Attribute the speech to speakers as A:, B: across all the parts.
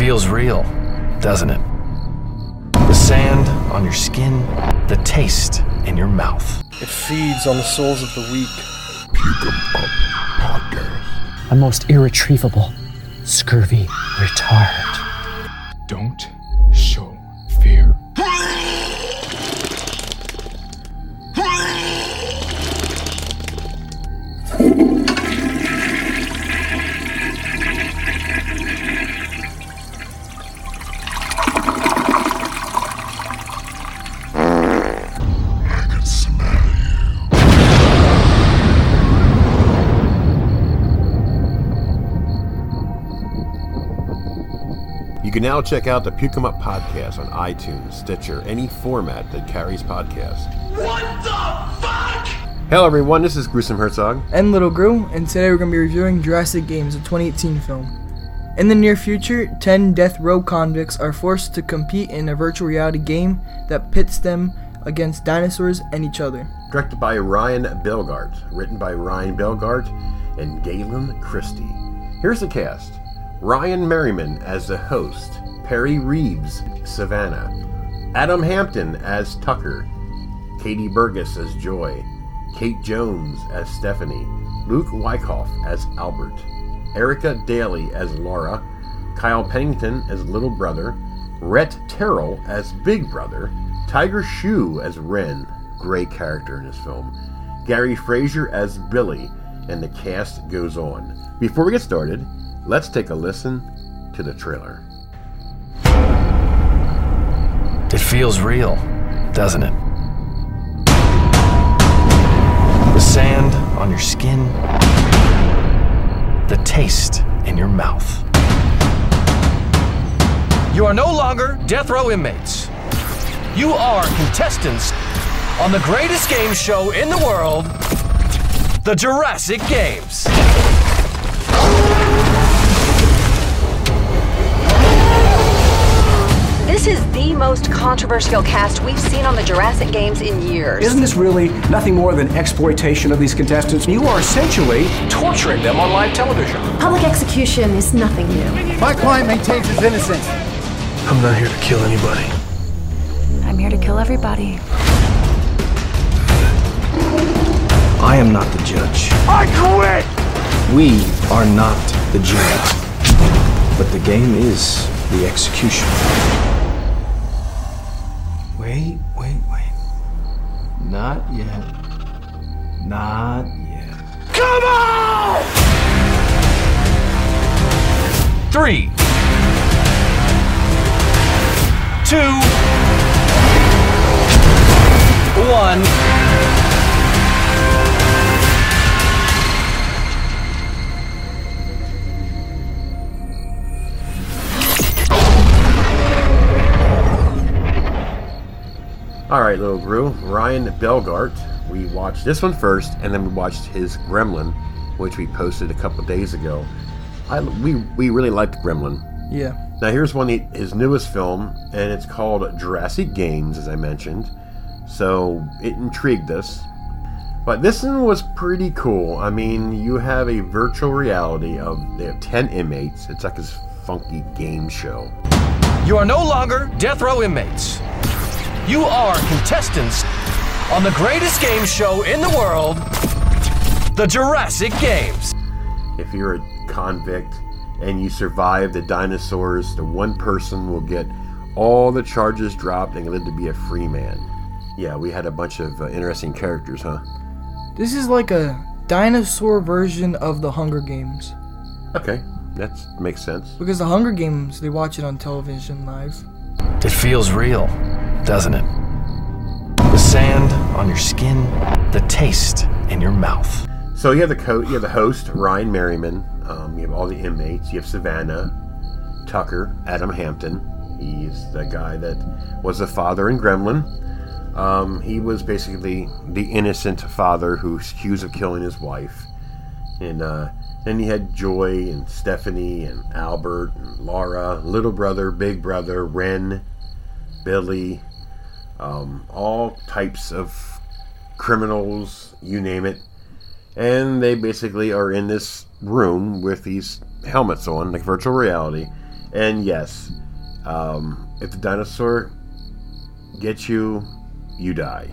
A: feels real, doesn't it? The sand on your skin, the taste in your mouth.
B: It feeds on the souls of the weak.
C: A most irretrievable, scurvy retard.
D: Can now check out the Puke 'em Up podcast on iTunes, Stitcher, any format that carries podcasts. What the fuck? Hello, everyone. This is Gruesome Herzog.
E: and Little Gru, and today we're going to be reviewing Jurassic Games, a 2018 film. In the near future, 10 death row convicts are forced to compete in a virtual reality game that pits them against dinosaurs and each other.
D: Directed by Ryan Bellgardt. Written by Ryan Bellgardt and Galen Christie. Here's the cast Ryan Merriman as the host, Perry Reeves, Savannah, Adam Hampton as Tucker, Katie Burgess as Joy, Kate Jones as Stephanie, Luke Wyckoff as Albert, Erica Daly as Laura, Kyle Pennington as Little Brother, Rhett Terrell as Big Brother, Tiger Shu as Ren, great character in this film, Gary Frazier as Billy, and the cast goes on. Before we get started, let's take a listen to the trailer.
A: It feels real, doesn't it? The sand on your skin, the taste in your mouth. You are no longer death row inmates. You are contestants on the greatest game show in the world, the Jurassic Games.
F: Most controversial cast we've seen on the Jurassic Games in years.
G: Isn't this really nothing more than exploitation of these contestants? You are essentially torturing them on live television.
H: Public execution is nothing new.
I: My client maintains his innocence.
B: I'm not here to kill anybody.
H: I'm here to kill everybody.
J: I am not the judge.
G: I quit!
J: We are not the jury. But the game is the execution. Not yet. Not yet.
G: Come on!
A: Three, two, one.
D: Little Gru, Ryan Bellgardt. We watched this one first, and then we watched his Gremlin, which we posted a couple days ago. I, we, we really liked Gremlin.
E: Yeah.
D: Now here's one of his newest film, and it's called Jurassic Games, as I mentioned. So it intrigued us. But this one was pretty cool. I mean, you have a virtual reality of they have ten inmates. It's like this funky game show.
A: You are no longer death row inmates. You are contestants on the greatest game show in the world, the Jurassic Games.
D: If you're a convict and you survive the dinosaurs, the one person will get all the charges dropped and live to be a free man. Yeah, we had a bunch of uh, interesting characters, huh?
E: This is like a dinosaur version of the Hunger Games.
D: Okay, that makes sense.
E: Because the Hunger Games, they watch it on television live.
A: It feels real, doesn't it? The sand on your skin, the taste in your mouth.
D: So you have the co- you have the host Ryan Merriman. Um, you have all the inmates. You have Savannah, Tucker, Adam Hampton. He's the guy that was the father in Gremlin. Um, he was basically the innocent father who's accused of killing his wife. And uh, then you had Joy and Stephanie and Albert and Laura, little brother, big brother, Ren, Billy, um, all types of criminals, you name it. And they basically are in this room with these helmets on, like virtual reality, And yes, um, if the dinosaur gets you, you die.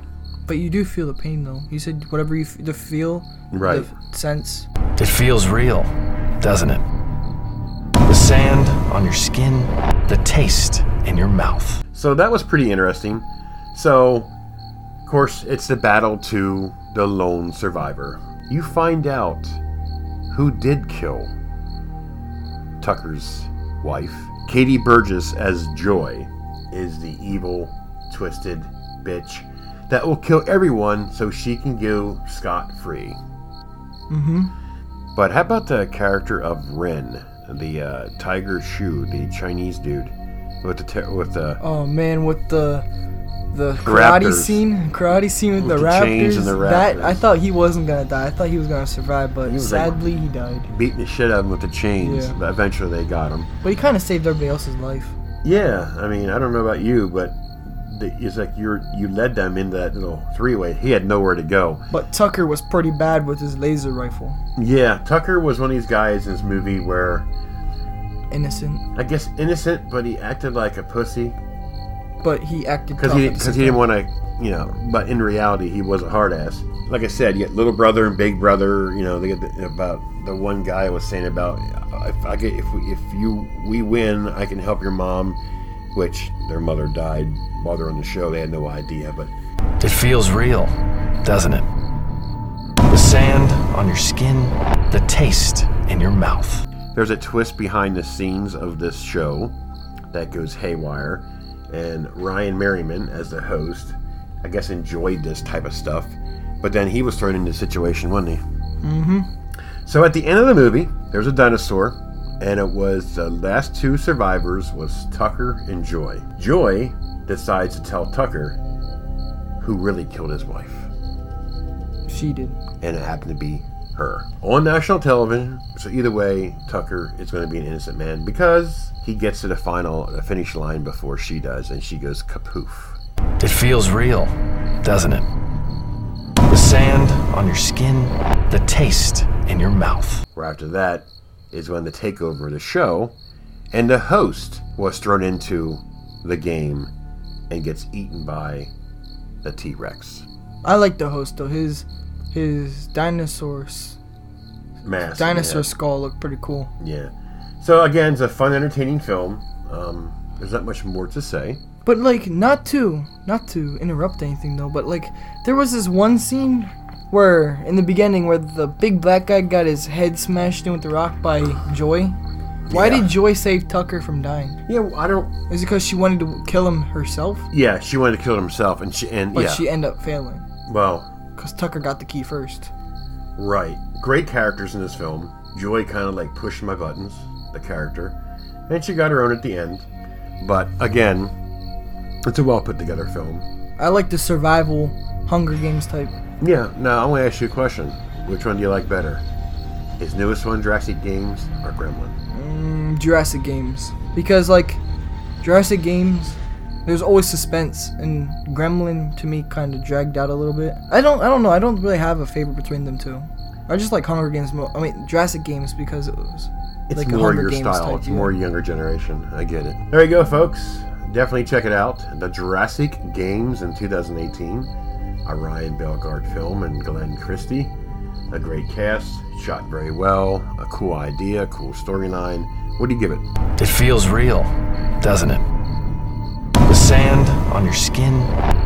E: But you do feel the pain though. You said whatever you f- the feel,
D: Right.
E: the sense.
A: It feels real, doesn't it? The sand on your skin, the taste in your mouth.
D: So that was pretty interesting. So, of course, it's the battle to the lone survivor. You find out who did kill Tucker's wife. Katie Burgess as Joy is the evil, twisted bitch that will kill everyone so she can go scot free.
E: Mm-hmm.
D: But how about the character of Ren, the uh, Tiger Shu, the Chinese dude with the te- with the
E: Oh man, with the the karate
D: Raptors.
E: scene, karate scene with,
D: With
E: the,
D: the
E: raptors,
D: and the
E: That. I thought he wasn't gonna die. I thought he was gonna survive, but
D: like-
E: sadly he died.
D: beating the shit out of him with the chains.
E: Yeah.
D: But eventually they got him.
E: But he kind of saved everybody else's life.
D: Yeah, I mean, I don't know about you, but the, it's like you're you led them into that little three way. He had nowhere to go.
E: But Tucker was pretty bad with his laser rifle.
D: Yeah, Tucker was one of these guys in this movie where
E: Innocent,
D: I guess innocent, but he acted like a pussy
E: but he acted
D: because he because he didn't want to, you know. But in reality, he was a hard ass. Like I said, you get little brother and big brother. You know, they get the, about the one guy was saying about if I get if we, if you we win, I can help your mom, which their mother died while they're on the show. They had no idea, but
A: It feels real, doesn't it? The sand on your skin, the taste in your mouth.
D: there's a twist behind the scenes of this show that goes haywire, and Ryan Merriman, as the host, I guess enjoyed this type of stuff, but then he was thrown into a situation, wasn't he?
E: Mm-hmm.
D: So at the end of the movie, there's a dinosaur, and it was the last two survivors was Tucker and Joy. Joy decides to tell Tucker who really killed his wife,
E: She did.
D: and it happened to be her on national television. So either way, Tucker is going to be an innocent man because he gets to the final, the finish line before she does, and she goes kapoof.
A: It feels real, doesn't it? The sand on your skin, the taste in your mouth.
D: Right after that is when the takeover of the show, and the host was thrown into the game and gets eaten by the T Rex.
E: I like the host though. His his dinosaurs
D: Mask.
E: dinosaur
D: yeah.
E: skull looked pretty cool.
D: Yeah. So again, it's a fun, entertaining film. Um, there's not much more to say.
E: But like not to not to interrupt anything though, but like there was this one scene where in the beginning where the big black guy got his head smashed in with the rock by Joy. Why
D: Yeah.
E: did Joy save Tucker from dying?
D: Yeah, I don't.
E: Is it because she wanted to kill him herself?
D: Yeah, she wanted to kill him himself, and she and
E: But
D: yeah.
E: she ended up failing.
D: well,
E: Because Tucker got the key first.
D: Right. Great characters in this film. Joy kind of like pushed my buttons, the character. And she got her own at the end. But again, it's a well put together film.
E: I like the survival Hunger Games type.
D: Yeah, now I want to ask you a question. Which one do you like better? Is newest one Jurassic Games or Gremlin?
E: Mm, Jurassic Games. Because like Jurassic Games, there's always suspense, and Gremlin to me kind of dragged out a little bit. I don't, I don't know. I don't really have a favorite between them two. I just like Hunger Games. Mo- I mean Jurassic Games because it was
D: It's
E: like
D: more your
E: Games
D: style.
E: type
D: It's
E: deal.
D: more younger generation. I get it. There you go, folks. Definitely check it out. The Jurassic Games in 2018. A Ryan Bellgardt film and Glenn Christie. A great cast. Shot very well. A cool idea. Cool storyline. What do you give it?
A: It feels real, doesn't it? The sand on your skin,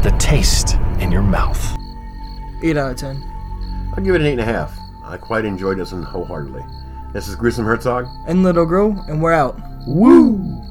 A: the taste in your mouth.
E: eight out of ten.
D: I'll give it an eight and a half. I quite enjoyed this one wholeheartedly. This is Gruesome Herzog.
E: And Little Girl, and we're out.
D: Woo!